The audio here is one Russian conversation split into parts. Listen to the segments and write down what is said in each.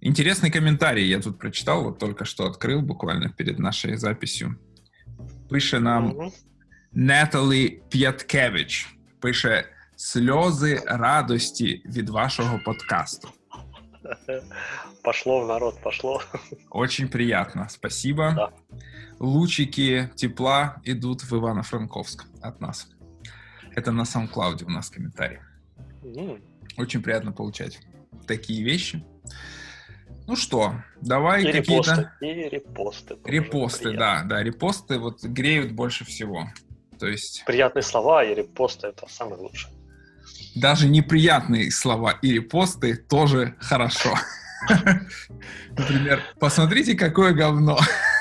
Интересный комментарий я тут прочитал, вот только что открыл буквально перед нашей записью. Пише нам Мгм. Неталі П'яткевич. Пише сльози радості від вашого подкасту. Пошло в народ, пошло. Очень приятно, спасибо. Да. Лучики тепла идут в Ивано-Франковск от нас. Это на SoundCloud у нас комментарий. М, Очень приятно получать такие вещи. Ну что, давай И какие-то... репосты, и репосты. Репосты, приятно. да, да, репосты вот греют больше всего. То есть Приятные слова и репосты это самое лучшее. даже неприятные слова и репосты тоже хорошо. Например, посмотрите, какое говно.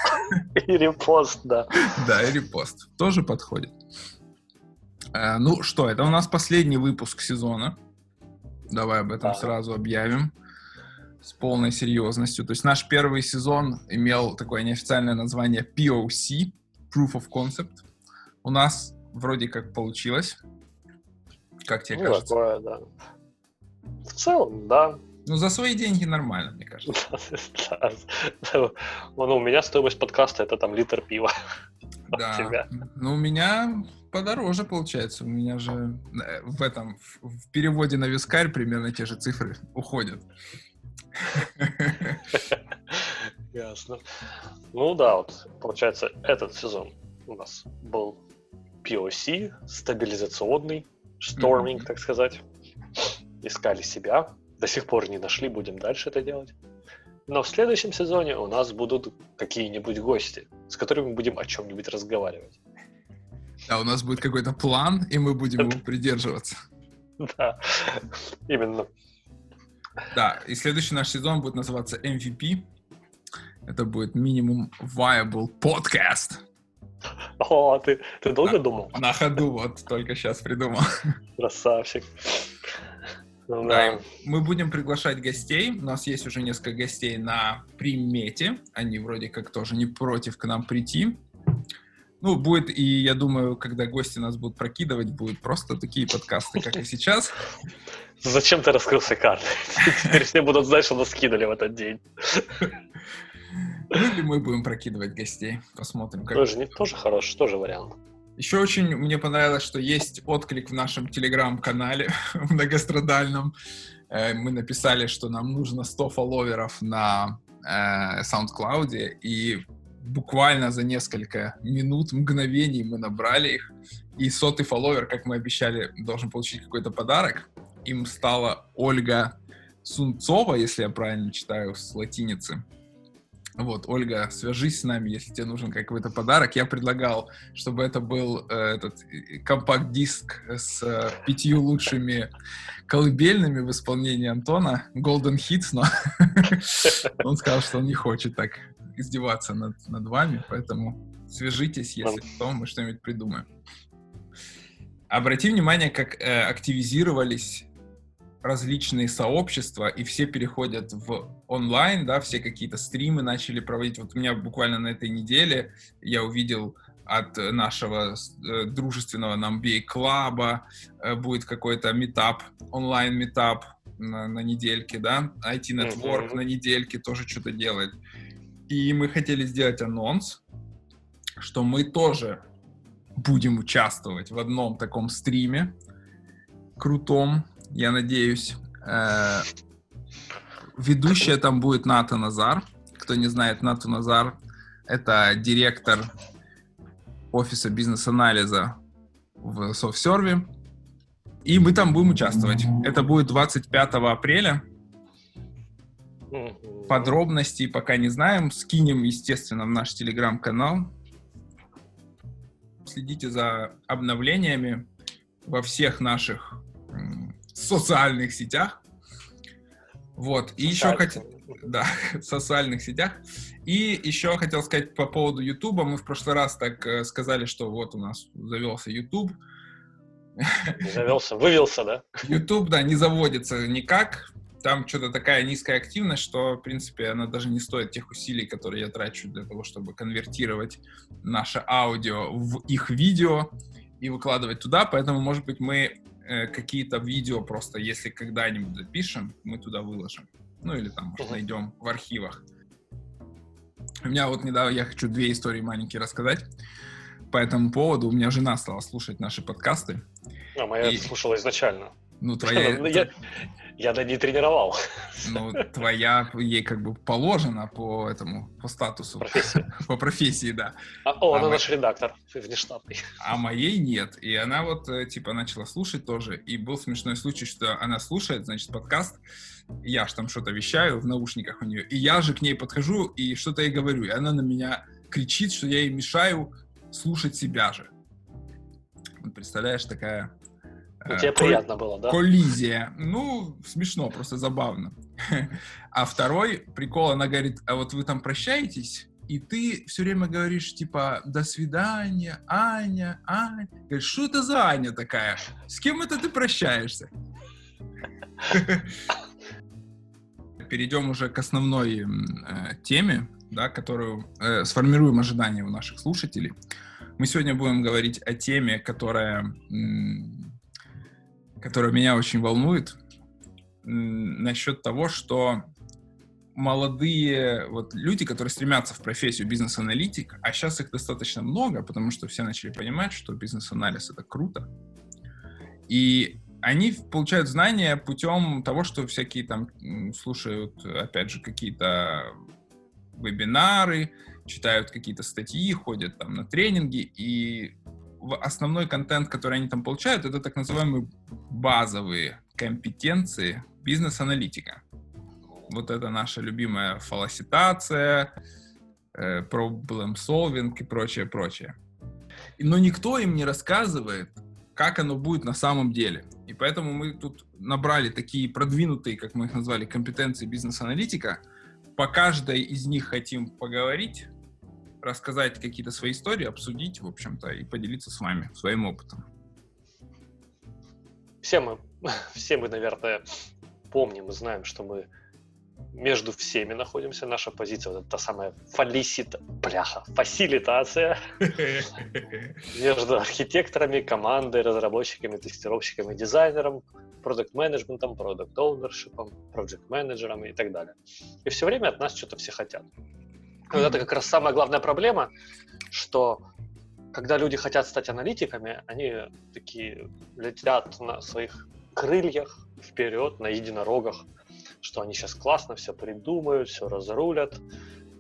И репост, да. Да, и репост тоже подходит. Э, Ну что, это у нас последний выпуск сезона. Давай об этом Да. сразу объявим с полной серьезностью. То есть наш первый сезон имел такое неофициальное название POC, Proof of Concept. У нас вроде как получилось. Как тебе Ну, кажется? такое, да. В целом, да. Ну, за свои деньги нормально, мне кажется. Да. Ну, у меня стоимость подкаста это там литр пива. Да. Ну, у меня подороже получается. У меня же э, в этом, в переводе на вискарь примерно те же цифры уходят. Ясно. Ну да, вот получается этот сезон у нас был POC, стабилизационный, шторминг, Мгм. так сказать. Искали себя. До сих пор не нашли, будем дальше это делать. Но в следующем сезоне у нас будут какие-нибудь гости, с которыми мы будем о чем-нибудь разговаривать. Да, у нас будет какой-то план, и мы будем его придерживаться. Да, именно. Да, и следующий наш сезон будет называться MVP. Это будет минимум viable podcast. О, ты, ты долго думал? На ходу вот только сейчас придумал. Красавчик. Ну Да, мы будем приглашать гостей. У нас есть уже несколько гостей на примете. Они вроде как тоже не против к нам прийти. Ну, будет, и я думаю, когда гости нас будут прокидывать, будут просто такие подкасты, как и сейчас. Зачем ты раскрылся картой? Теперь все будут знать, что нас скинули в этот день. Ну, или мы будем прокидывать гостей. Посмотрим, как Тоже, не, тоже хороший, тоже вариант. Еще очень мне понравилось, что есть отклик в нашем телеграм-канале многострадальном. Э, Мы написали, что нам нужно 100 фолловеров на э, SoundCloud, и буквально за несколько минут, мгновений мы набрали их. И сотый фолловер, как мы обещали, должен получить какой-то подарок. Им стала Ольга Сунцова, если я правильно читаю с латиницы. Вот, Ольга, свяжись с нами, если тебе нужен какой-то подарок. Я предлагал, чтобы это был э, этот э, компакт-диск с э, пятью лучшими колыбельными в исполнении Антона, Golden Hits, но он сказал, что он не хочет так издеваться над, над вами, поэтому свяжитесь, если что, мы что-нибудь придумаем. Обрати внимание, как э, активизировались различные сообщества, и все переходят в онлайн, да, все какие-то стримы начали проводить. Вот у меня буквально на этой неделе я увидел от нашего э, дружественного нам клаба э, будет какой-то метап, онлайн-метап на, на недельке, да, IT Network Мгм. на недельке тоже что-то делает. И мы хотели сделать анонс, что мы тоже будем участвовать в одном таком стриме крутом, я надеюсь. Э, Ведущая там будет Ната Назар. Кто не знает, Ната Назар — это директор офиса бизнес-анализа в SoftServe. И мы там будем участвовать. Это будет 25 апреля. Подробностей пока не знаем. Скинем, естественно, в наш телеграм-канал. Следите за обновлениями во всех наших социальных сетях. Вот. И еще хотел... Да, в социальных сетях. И еще хотел сказать по поводу Ютуба. Мы в прошлый раз так э, сказали, что вот у нас завелся Ютуб. Завелся, вывелся, да? YouTube, да, не заводится никак. Там что-то такая низкая активность, что, в принципе, она даже не стоит тех усилий, которые я трачу для того, чтобы конвертировать наше аудио в их видео и выкладывать туда. Поэтому, может быть, мы э, какие-то видео просто, если когда-нибудь запишем, мы туда выложим. Ну или там, может, найдем в архивах. У меня вот недавно, я хочу две истории маленькие рассказать по этому поводу. У меня жена стала слушать наши подкасты. А моя и... слушала изначально. Ну, твоя... Я, я да не тренировал. Ну, твоя ей как бы положено по этому, по статусу. Профессии. По профессии, да. А, о, а она мо... наш редактор внештатный. А моей нет. И она вот, э, типа, начала слушать тоже. И был смешной случай, что она слушает, значит, подкаст. Я ж там что-то вещаю в наушниках у нее. И я же к ней подхожу и что-то ей говорю. И она на меня кричит, что я ей мешаю слушать себя же. Представляешь, такая ну, тебе Кол... приятно было, да? Коллизия. Ну, смешно, просто забавно. А второй прикол, она говорит, а вот вы там прощаетесь, и ты все время говоришь, типа, до свидания, Аня, Аня. Говоришь, что это за Аня такая? С кем это ты прощаешься? Перейдем уже к основной э, теме, да, которую э, сформируем ожидания у наших слушателей. Мы сегодня будем говорить о теме, которая которая меня очень волнует насчет того, что молодые вот люди, которые стремятся в профессию бизнес-аналитик, а сейчас их достаточно много, потому что все начали понимать, что бизнес-анализ это круто. И они получают знания путем того, что всякие там слушают, опять же, какие-то вебинары, читают какие-то статьи, ходят там на тренинги, и основной контент, который они там получают, это так называемые базовые компетенции бизнес-аналитика. Вот это наша любимая фалоситация, э, problem solving и прочее, прочее. Но никто им не рассказывает, как оно будет на самом деле. И поэтому мы тут набрали такие продвинутые, как мы их назвали, компетенции бизнес-аналитика. По каждой из них хотим поговорить, рассказать какие-то свои истории, обсудить, в общем-то, и поделиться с вами своим опытом. Все мы, все мы, наверное, помним и знаем, что мы между всеми находимся. Наша позиция, вот это та самая фалисита, бляха, фасилитация между архитекторами, командой, разработчиками, тестировщиками, дизайнером, продукт-менеджментом, продукт-оунершипом, проект-менеджером и так далее. И все время от нас что-то все хотят. Вот это как раз самая главная проблема, что когда люди хотят стать аналитиками, они такие летят на своих крыльях вперед, на единорогах, что они сейчас классно все придумают, все разрулят,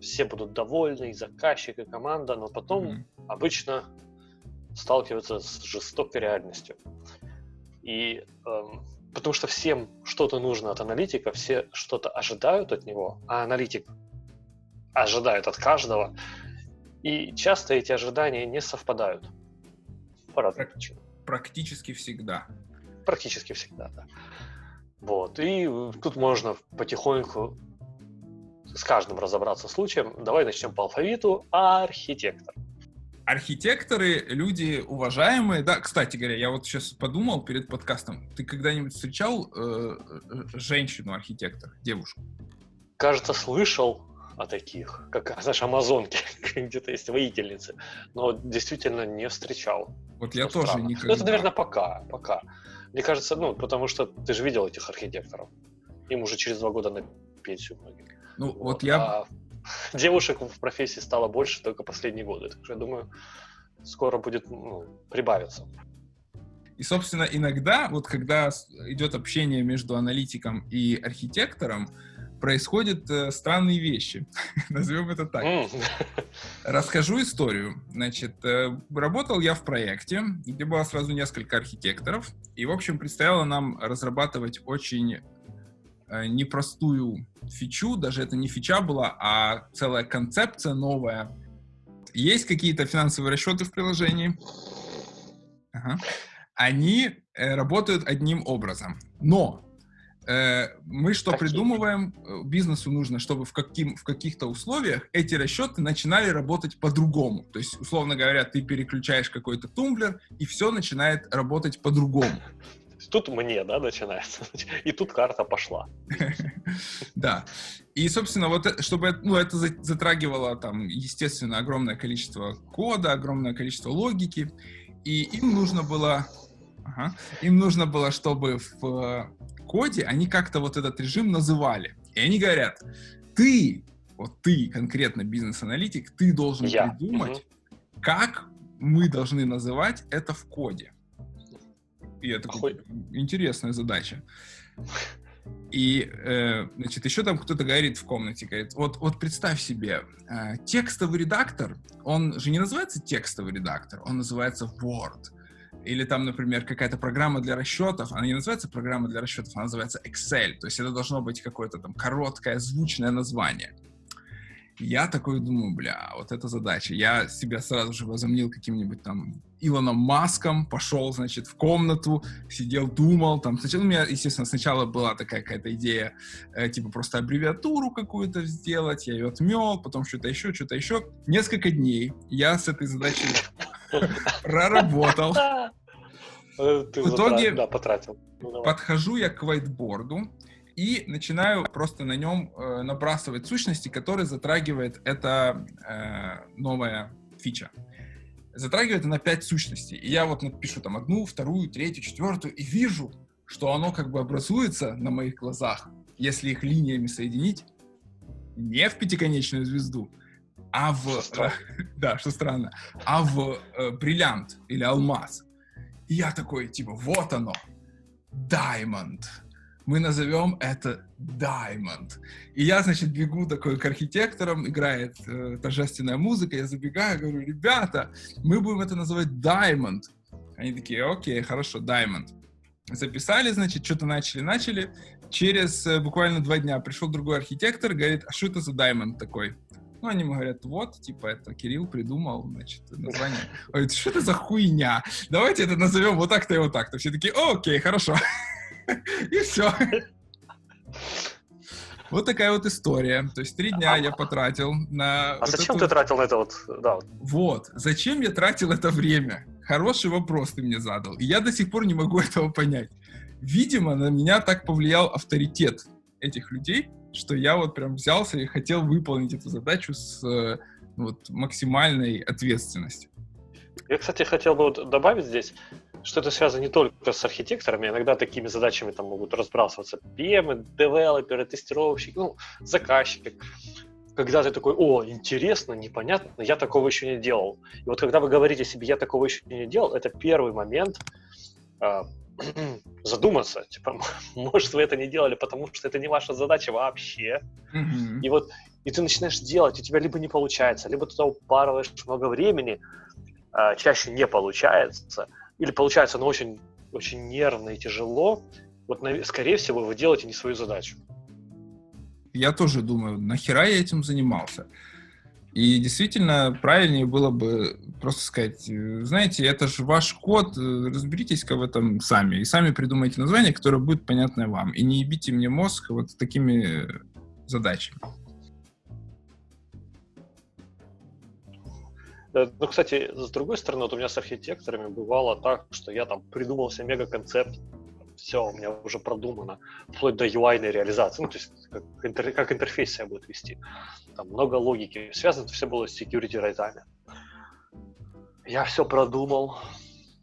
все будут довольны, и заказчик, и команда, но потом mm-hmm. обычно сталкиваются с жестокой реальностью. И эм, потому что всем что-то нужно от аналитика, все что-то ожидают от него, а аналитик ожидают от каждого. И часто эти ожидания не совпадают. По разным причинам. Практически всегда. Практически всегда, да. Вот. И тут можно потихоньку с каждым разобраться случаем. Давай начнем по алфавиту. Архитектор. Архитекторы, люди уважаемые. Да, кстати говоря, я вот сейчас подумал перед подкастом. Ты когда-нибудь встречал э, э женщину-архитектор, девушку? Кажется, слышал о таких, как, знаешь, амазонки, где-то есть воительницы, но действительно не встречал. Вот я тоже странно. никогда. Ну, это, наверное, пока, пока. Мне кажется, ну, потому что ты же видел этих архитекторов. Им уже через два года на пенсию многие. Ну, вот, вот я... А девушек в профессии стало больше только последние годы. Так что я думаю, скоро будет ну, прибавиться. И, собственно, иногда, вот когда идет общение между аналитиком и архитектором, происходят э, странные вещи. Назовем это так. Расскажу историю. Значит, э, работал я в проекте, где было сразу несколько архитекторов. И, в общем, предстояло нам разрабатывать очень э, непростую фичу. Даже это не фича была, а целая концепция новая. Есть какие-то финансовые расчеты в приложении. Ага. Они э, работают одним образом. Но мы что Какие? придумываем? Э, бизнесу нужно, чтобы в, каким, в каких-то условиях эти расчеты начинали работать по-другому. То есть, условно говоря, ты переключаешь какой-то тумблер, и все начинает работать по-другому. Тут мне, да, начинается. И тут карта пошла. Да. И, собственно, вот э, чтобы ну, это затрагивало там, естественно, огромное количество кода, огромное количество логики, и им нужно было Ага. Им нужно было, чтобы в коде они как-то вот этот режим называли. И они говорят, ты, вот ты конкретно бизнес-аналитик, ты должен Я. придумать, угу. как мы должны называть это в коде. И это Охуй... интересная задача. И, э, значит, еще там кто-то говорит в комнате, говорит, вот, вот представь себе, э, текстовый редактор, он же не называется текстовый редактор, он называется Word. Или там, например, какая-то программа для расчетов, она не называется программа для расчетов, она называется Excel. То есть это должно быть какое-то там короткое, звучное название. Я такой думаю, бля, вот эта задача. Я себя сразу же возомнил каким-нибудь там Илоном Маском, пошел, значит, в комнату, сидел, думал, там, сначала у меня, естественно, сначала была такая какая-то идея, э, типа, просто аббревиатуру какую-то сделать, я ее отмел, потом что-то еще, что-то еще. Несколько дней я с этой задачей проработал. В итоге потратил. Ну, подхожу я к whiteboard, и начинаю просто на нем э, набрасывать сущности, которые затрагивает эта э, новая фича. Затрагивает она пять сущностей. И я вот напишу там одну, вторую, третью, четвертую, и вижу, что оно как бы образуется на моих глазах, если их линиями соединить, не в пятиконечную звезду, а в... Э, да, что странно. А в э, бриллиант или алмаз. И я такой, типа, вот оно. Diamond мы назовем это Diamond. И я, значит, бегу такой к архитекторам, играет э, торжественная музыка, я забегаю, говорю, ребята, мы будем это называть Diamond. Они такие, окей, хорошо, Diamond. Записали, значит, что-то начали, начали. Через э, буквально два дня пришел другой архитектор, говорит, а что это за Diamond такой? Ну, они ему говорят, вот, типа, это Кирилл придумал, значит, название. Он говорит, что это за хуйня? Давайте это назовем вот так-то и вот так-то. Все такие, окей, хорошо. И все. Вот такая вот история. То есть три дня я потратил на... А вот зачем эту... ты тратил на это вот? Да. Вот. Зачем я тратил это время? Хороший вопрос ты мне задал. И я до сих пор не могу этого понять. Видимо, на меня так повлиял авторитет этих людей, что я вот прям взялся и хотел выполнить эту задачу с э, вот, максимальной ответственностью. Я, кстати, хотел бы вот добавить здесь, что это связано не только с архитекторами, иногда такими задачами там могут разбрасываться PM, девелоперы, тестировщики, ну, заказчик. Когда ты такой, о, интересно, непонятно, я такого еще не делал. И вот когда вы говорите себе, я такого еще не делал, это первый момент э, задуматься, типа, может, вы это не делали, потому что это не ваша задача вообще. Mm-hmm. И вот, и ты начинаешь делать, у тебя либо не получается, либо ты упарываешь много времени, э, чаще не получается – или получается, но очень, очень нервно и тяжело, вот, скорее всего, вы делаете не свою задачу. Я тоже думаю, нахера я этим занимался? И действительно, правильнее было бы просто сказать, знаете, это же ваш код, разберитесь-ка в этом сами. И сами придумайте название, которое будет понятное вам. И не ебите мне мозг вот такими задачами. Э, ну, кстати, с другой стороны, вот у меня с архитекторами бывало так, что я там придумал себе мега-концепт, все у меня уже продумано, вплоть до UI реализации, ну, то есть как, интер, как интерфейс себя будет вести. Там много логики. Связано это все было с security райтами. Я все продумал,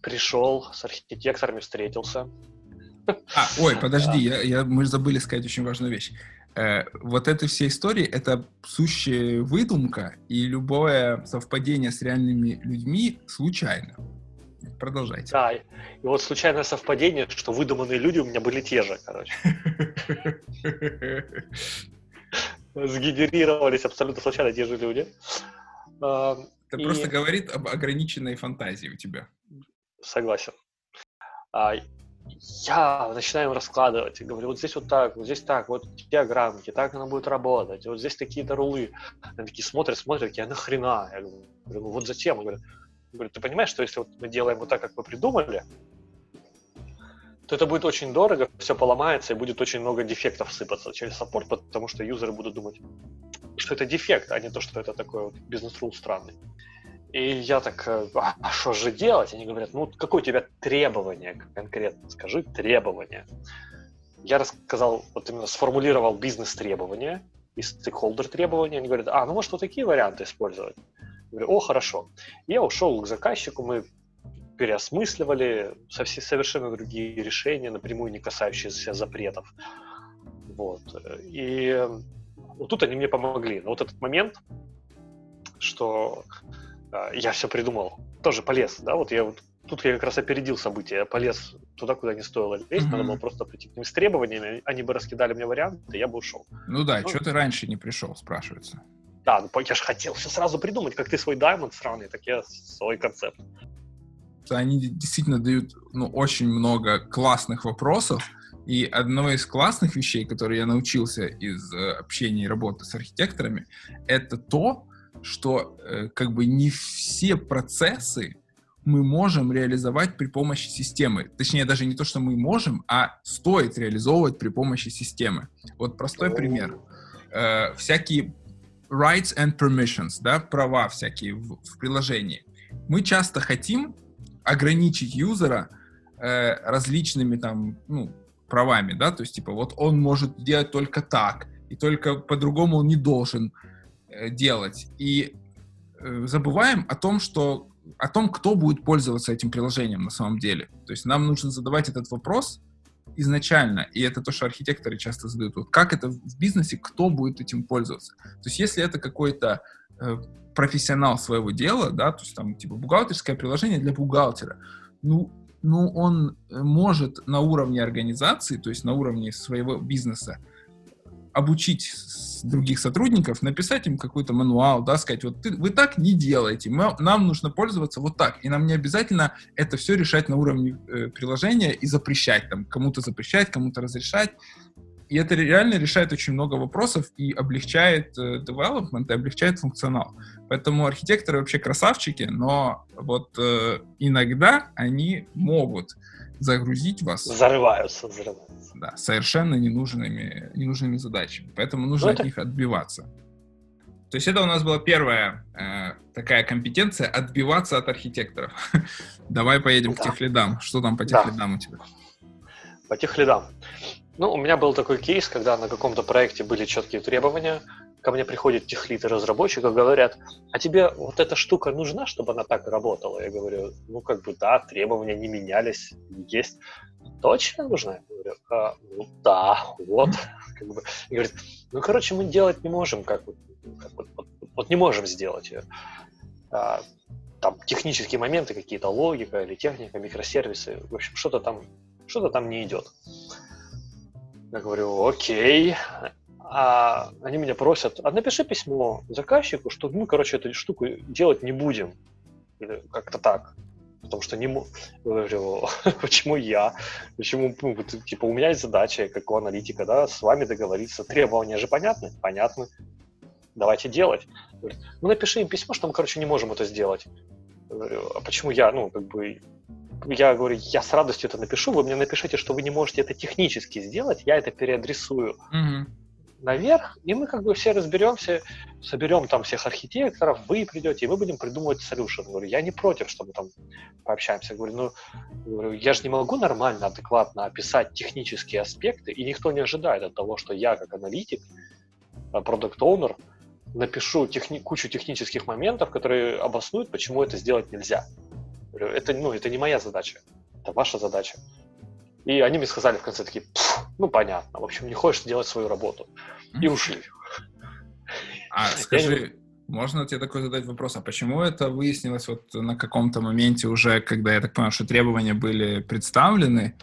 пришел, с архитекторами встретился. А, ой, подожди, я, я, мы забыли сказать очень важную вещь. Э, вот этой всей истории — это сущая выдумка, и любое совпадение с реальными людьми случайно. Продолжайте. Да, и вот случайное совпадение, что выдуманные люди у меня были те же, короче. Сгенерировались абсолютно случайно те же люди. Это и... просто говорит об ограниченной фантазии у тебя. Согласен. А, я начинаю им раскладывать и говорю, вот здесь вот так, вот здесь так, вот диаграммки, так она будет работать, вот здесь такие-то рулы. Они такие смотрят, смотрят, я нахрена? Я говорю, ну вот зачем? Я говорю, ты понимаешь, что если вот мы делаем вот так, как мы придумали, то это будет очень дорого, все поломается, и будет очень много дефектов сыпаться через саппорт, потому что юзеры будут думать, что это дефект, а не то, что это такой вот бизнес-рул странный. И я так, э, а, а что же делать? Они говорят, ну, какое у тебя требование конкретно? Скажи требование. Я рассказал, вот именно сформулировал бизнес-требования и стейкхолдер требования. Они говорят, а, ну, может, вот такие варианты использовать? Говорю, о, хорошо. Я ушел к заказчику, мы переосмысливали совершенно другие решения, напрямую не касающиеся запретов. Вот. И вот тут они мне помогли. Но вот этот момент, что э, я все придумал, тоже полез, да, вот я вот тут я как раз опередил события, я полез туда, куда не стоило лезть, mm-hmm. надо было просто прийти к ним с требованиями, они бы раскидали мне варианты, я бы ушел. Ну да, ну, что ты раньше не пришел, спрашивается. Да, ну я же хотел все сразу придумать, как ты свой даймонд сравни, так я свой концепт. Они действительно дают ну, очень много классных вопросов, и одно из классных вещей, которые я научился из э, общения и работы с архитекторами, это то, что э, как бы не все процессы мы можем реализовать при помощи системы. Точнее, даже не то, что мы можем, а стоит реализовывать при помощи системы. Вот простой пример. Э, всякие rights and permissions, да, права всякие в, в приложении. Мы часто хотим ограничить юзера э, различными там, ну, правами, да, то есть, типа, вот он может делать только так, и только по-другому он не должен э, делать. И э, забываем о том, что о том, кто будет пользоваться этим приложением на самом деле. То есть нам нужно задавать этот вопрос изначально, и это то, что архитекторы часто задают. Вот как это в бизнесе, кто будет этим пользоваться? То есть если это какой-то э, профессионал своего дела, да, то есть там типа бухгалтерское приложение для бухгалтера, ну ну, он э, может на уровне организации, то есть на уровне своего бизнеса, обучить других сотрудников, написать им какой-то мануал, да, сказать, вот ты, вы так не делаете, мы, нам нужно пользоваться вот так, и нам не обязательно это все решать на уровне э, приложения и запрещать, там, кому-то запрещать, кому-то разрешать, и это реально решает очень много вопросов и облегчает э, development, и облегчает функционал. Поэтому архитекторы вообще красавчики, но вот э, иногда они могут загрузить вас... Зарываются, взрываются. Да, совершенно ненужными, ненужными задачами. Поэтому нужно ну, это... от них отбиваться. То есть это у нас была первая э, такая компетенция — отбиваться от архитекторов. Давай поедем да. к техлидам. Что там по техлидам да. у тебя? По техлидам. Ну, у меня был такой кейс, когда на каком-то проекте были четкие требования, ко мне приходят техлиты разработчиков, говорят, а тебе вот эта штука нужна, чтобы она так работала? Я говорю, ну, как бы да, требования не менялись, есть. Точно нужна? Я говорю, а, ну да, вот. Как бы, и говорит, ну, короче, мы делать не можем, как, как вот, вот, вот не можем сделать ее. А, там технические моменты, какие-то логика или техника, микросервисы, в общем, что-то там, что-то там не идет. Я говорю, окей. А они меня просят, а напиши письмо заказчику, что мы, короче, эту штуку делать не будем. Или как-то так. Потому что не говорю, почему я? Почему, ну, типа, у меня есть задача, как у аналитика, да, с вами договориться. Требования же понятны? Понятны. Давайте делать. Говорит, ну, напиши им письмо, что мы, короче, не можем это сделать. говорю, а почему я? Ну, как бы, я говорю, я с радостью это напишу, вы мне напишите, что вы не можете это технически сделать, я это переадресую mm-hmm. Наверх, и мы как бы все разберемся, соберем там всех архитекторов, вы придете, и мы будем придумывать solution. Говорю, я не против, что мы там пообщаемся. Говорю, ну, говорю, я же не могу нормально, адекватно описать технические аспекты, и никто не ожидает от того, что я как аналитик, продукт-оунер, напишу техни- кучу технических моментов, которые обоснуют, почему это сделать нельзя. Это, ну, это не моя задача, это ваша задача. И они мне сказали в конце такие, ну, понятно, в общем, не хочешь делать свою работу. И ушли. А скажи, можно тебе такой задать вопрос, а почему это выяснилось вот на каком-то моменте уже, когда, я так понимаю, что требования были представлены,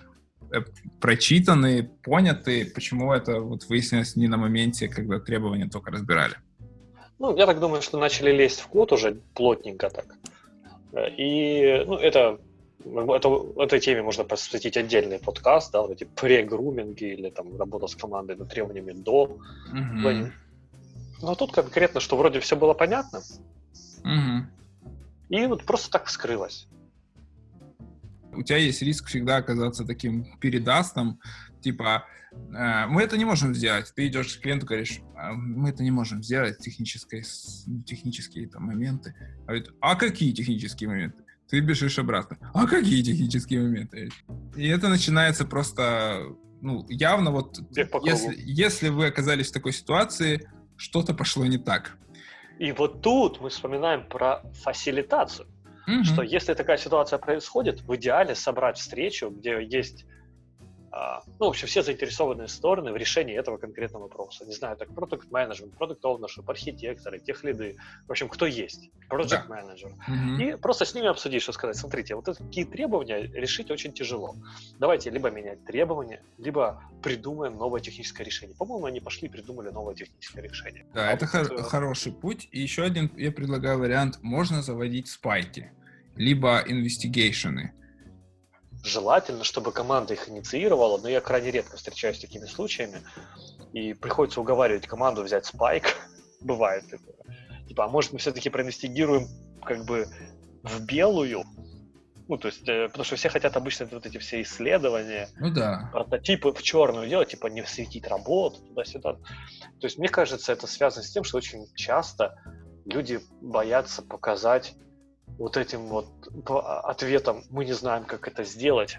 э, прочитаны, поняты, почему это вот выяснилось не на моменте, когда требования только разбирали? Ну, я так думаю, что начали лезть в код уже плотненько так. И ну, это, это, этой теме можно посвятить отдельный подкаст, да, вот эти прегруминги или там работа с командой над требованиями до. Mm-hmm. Но тут конкретно, что вроде все было понятно. Mm-hmm. И вот просто так вскрылось. У тебя есть риск всегда оказаться таким передастом, типа, э, мы это не можем сделать. Ты идешь к клиенту, говоришь, «А, мы это не можем сделать, технические, технические там, моменты. А, говорит, а какие технические моменты? Ты бежишь обратно. А какие технические моменты? И это начинается просто, ну, явно вот, если, если вы оказались в такой ситуации, что-то пошло не так. И вот тут мы вспоминаем про фасилитацию. Mm-hmm. Что если такая ситуация происходит, в идеале собрать встречу, где есть ну, в общем, все заинтересованные стороны в решении этого конкретного вопроса. Не знаю, так продукт менеджмент продукт ownership, архитекторы, техлиды, в общем, кто есть, project менеджер. Да. И просто с ними обсудить, что сказать, смотрите, вот такие требования решить очень тяжело. Давайте либо менять требования, либо придумаем новое техническое решение. По-моему, они пошли и придумали новое техническое решение. Да, а это вот, хор- хороший путь. И еще один, я предлагаю вариант, можно заводить спайки, либо инвестигейшены желательно, чтобы команда их инициировала, но я крайне редко встречаюсь с такими случаями, и приходится уговаривать команду взять спайк. Бывает такое. Типа, а может мы все-таки проинвестигируем как бы в белую? Ну, то есть, э, потому что все хотят обычно вот эти все исследования, ну, да. прототипы в черную делать, типа не светить работу туда-сюда. То есть, мне кажется, это связано с тем, что очень часто люди боятся показать вот этим вот ответом мы не знаем, как это сделать,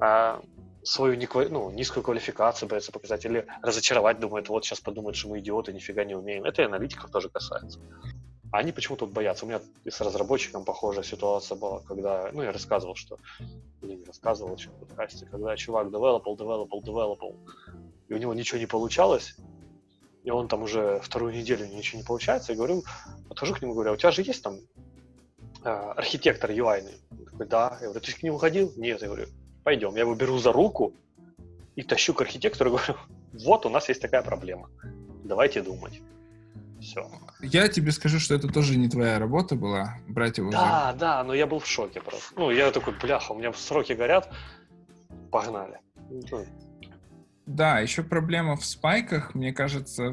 а свою ну, низкую квалификацию боятся показать или разочаровать, думают, вот сейчас подумают, что мы идиоты, нифига не умеем. Это и аналитиков тоже касается. Они почему-то боятся. У меня с разработчиком похожая ситуация была, когда, ну, я рассказывал, что, или не рассказывал еще в подкасте, когда чувак девелопал, девелопал, девелопал, и у него ничего не получалось, и он там уже вторую неделю ничего не получается, я говорю, подхожу к нему, говорю, а у тебя же есть там а, архитектор UI. Он такой, да. Я говорю, ты к нему ходил? Нет. Я говорю, пойдем. Я его беру за руку и тащу к архитектору и говорю, вот у нас есть такая проблема. Давайте думать. Все. Я тебе скажу, что это тоже не твоя работа была, брать его Да, за... да, но я был в шоке просто. Ну, я такой, бляха, у меня сроки горят, погнали. Ну. Да, еще проблема в спайках, мне кажется,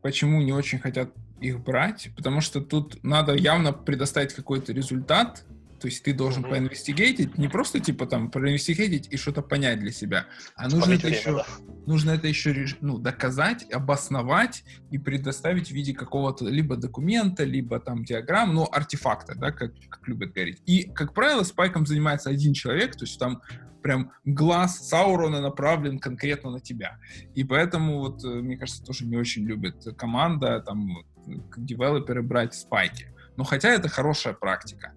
почему не очень хотят их брать, потому что тут надо явно предоставить какой-то результат, то есть ты должен mm-hmm. поинвестигейтить, не просто типа там проинвестигейтить и что-то понять для себя, а нужно это, время, еще, да. нужно это еще ну, доказать, обосновать и предоставить в виде какого-то либо документа, либо там диаграмм, ну, артефакта, да, как, как любят говорить. И, как правило, спайком занимается один человек, то есть там прям глаз Саурона направлен конкретно на тебя. И поэтому вот, э, мне кажется, тоже не очень любит команда, там, девелоперы брать спайки. Но хотя это хорошая практика.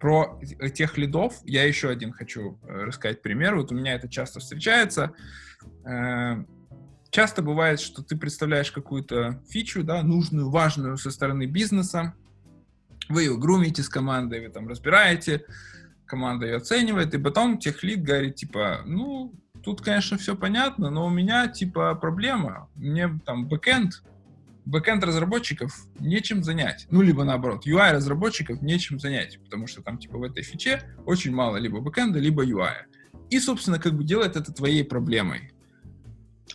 Про тех лидов я еще один хочу э, рассказать пример. Вот у меня это часто встречается. Э, часто бывает, что ты представляешь какую-то фичу, да, нужную, важную со стороны бизнеса, вы ее грумите с командой, вы там разбираете, команда ее оценивает, и потом техлид говорит, типа, ну, тут, конечно, все понятно, но у меня, типа, проблема. Мне там backend backend разработчиков нечем занять. Ну, либо наоборот, UI разработчиков нечем занять, потому что там, типа, в этой фиче очень мало либо бэкенда, либо UI. И, собственно, как бы делает это твоей проблемой.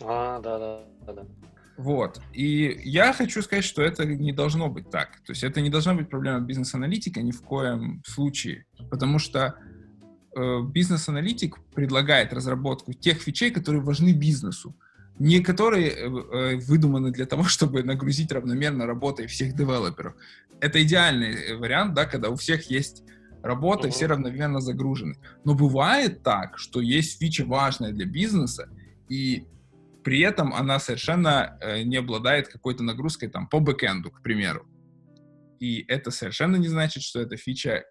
А, да, да, да, да. Вот. И я хочу сказать, что это не должно быть так. То есть это не должна быть проблема бизнес-аналитика ни в коем случае. Потому что э, бизнес-аналитик предлагает разработку тех фичей, которые важны бизнесу не которые э, э, выдуманы для того, чтобы нагрузить равномерно работой всех девелоперов. Это идеальный э, вариант, да, когда у всех есть работа, и все равномерно загружены. Но бывает так, что есть фича важная для бизнеса, и при этом она совершенно не обладает какой-то нагрузкой там по бэкэнду, к примеру. И это совершенно не значит, что эта фича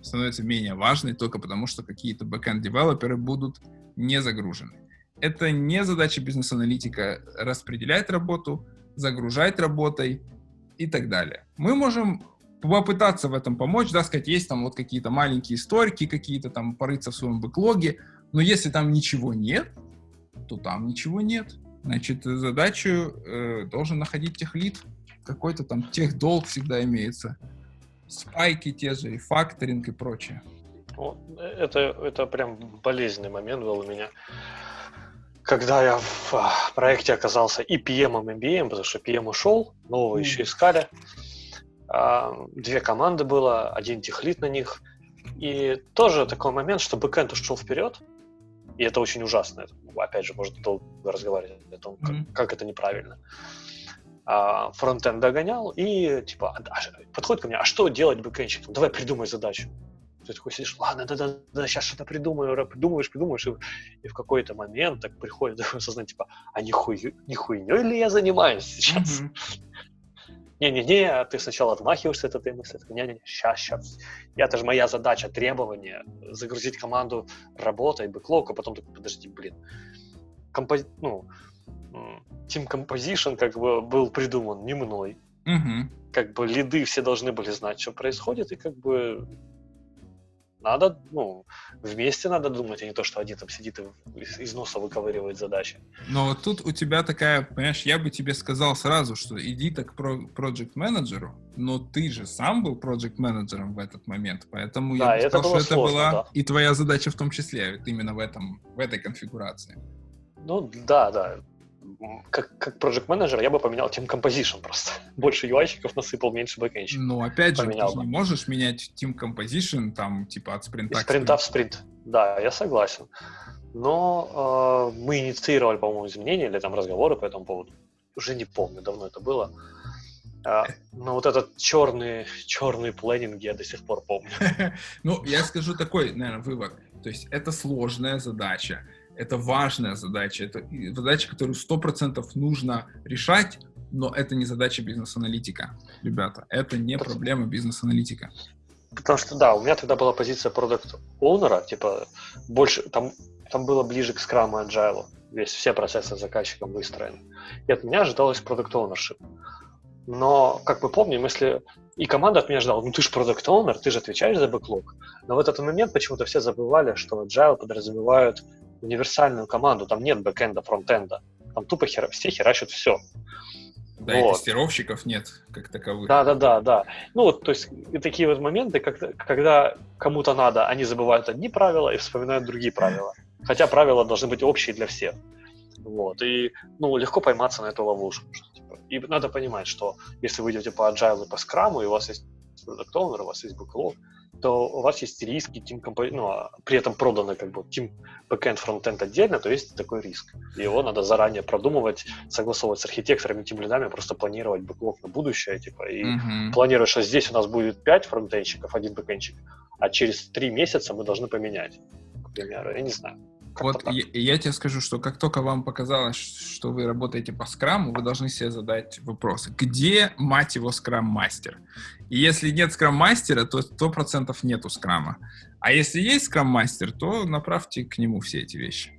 становится менее важной только потому, что какие-то backend-девелоперы будут не загружены это не задача бизнес-аналитика распределять работу, загружать работой и так далее. Мы можем попытаться в этом помочь, да, сказать, есть там вот какие-то маленькие историки, какие-то там порыться в своем бэклоге, но если там ничего нет, то там ничего нет. Значит, задачу э, должен находить техлит, какой-то там тех долг всегда имеется. Спайки те же, и факторинг и прочее. Это, это прям болезненный момент был у меня когда я в а, проекте оказался и PM, и MBM, потому что PM ушел, нового mm. еще искали. А, две команды было, один техлит на них. И тоже такой момент, что бэкэнд ушел вперед, и это очень ужасно. Опять же, можно долго разговаривать о том, как, mm как это неправильно. А, фронтенд догонял и типа а, подходит ко мне, а что делать бэкэндчиком? Давай придумай задачу. Ты такой сидишь, ладно, да-да, да, сейчас что-то придумаю, придумаешь, придумаешь, и, и в какой-то момент так приходит такое сознание, типа, а не, хуй, не хуйней ли я занимаюсь сейчас? Mm-hmm. не-не-не, ты сначала отмахиваешься от этой мысли, не-не-не, сейчас, сейчас. Это же моя задача, требование, загрузить команду работой, бэклог, а потом такой, подожди, блин, компози... ну, Team Composition как бы был придуман не мной. Угу. Как бы лиды все должны были знать, что происходит, и как бы надо, ну, вместе надо думать, а не то, что один там сидит и из носа выковыривает задачи. Но вот тут у тебя такая, понимаешь, я бы тебе сказал сразу, что иди так про проект менеджеру но ты же сам был проект менеджером в этот момент, поэтому да, я бы сказал, что сложно, это была да. и твоя задача в том числе, именно в этом, в этой конфигурации. Ну, да, да как, как project менеджер я бы поменял Team Composition просто. Больше UI-щиков насыпал, меньше бэкэнщиков. Ну, опять же, поменял ты бы. не можешь менять Team Composition там, типа, от спринта Из спринта в спринт. Да, я согласен. Но э, мы инициировали, по-моему, изменения или там разговоры по этому поводу. Уже не помню, давно это было. А, но вот этот черный, черный планинг я до сих пор помню. ну, я скажу такой, наверное, вывод. То есть это сложная задача это важная задача, это задача, которую сто процентов нужно решать, но это не задача бизнес-аналитика, ребята. Это не проблема бизнес-аналитика. Потому что, да, у меня тогда была позиция продукт оунера типа, больше, там, там было ближе к скрам и agile, весь, все процессы заказчиком выстроены. И от меня ожидалось продукт ownership. Но, как мы помним, если и команда от меня ждала, ну ты же продукт оунер ты же отвечаешь за бэклог. Но в этот момент почему-то все забывали, что agile подразумевают универсальную команду, там нет бэкэнда, фронтенда. Там тупо хера, все херачат все. Да, вот. и тестировщиков нет как таковых. Да, да, да, да. Ну вот, то есть и такие вот моменты, как, когда кому-то надо, они забывают одни правила и вспоминают другие правила. Хотя правила должны быть общие для всех. Вот. И ну, легко пойматься на эту ловушку. Типа, и надо понимать, что если вы идете по agile и по скраму, и у вас есть продукт у вас есть бэклог, то у вас есть риски, team компо... ну, а при этом проданы как бы team backend, frontend отдельно, то есть такой риск. И его надо заранее продумывать, согласовывать с архитекторами, тем лидами, просто планировать бэклог на будущее, типа, и uh-huh. планировать, что здесь у нас будет 5 фронтенщиков, один бэкенщик, а через 3 месяца мы должны поменять, к примеру, я не знаю. Вот я, я тебе скажу, что как только вам показалось, что вы работаете по скраму, вы должны себе задать вопрос, где, мать его, скрам-мастер? И если нет скрам-мастера, то сто процентов нету скрама. А если есть скрам-мастер, то направьте к нему все эти вещи.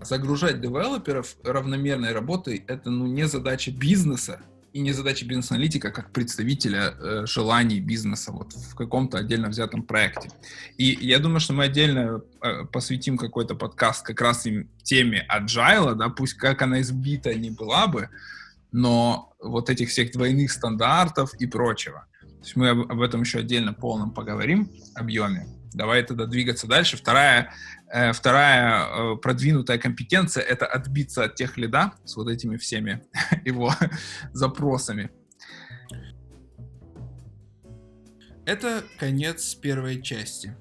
Загружать девелоперов равномерной работой — это ну, не задача бизнеса, и не задача бизнес-аналитика как представителя э, желаний бизнеса вот в каком-то отдельно взятом проекте. И я думаю, что мы отдельно э, посвятим какой-то подкаст как раз им теме agile, да, пусть как она избита не была бы, но вот этих всех двойных стандартов и прочего. То есть мы об, об этом еще отдельно полном поговорим, объеме. Давай тогда двигаться дальше. Вторая, вторая э, продвинутая компетенция — это отбиться от тех лида с вот этими всеми его запросами. Это конец первой части.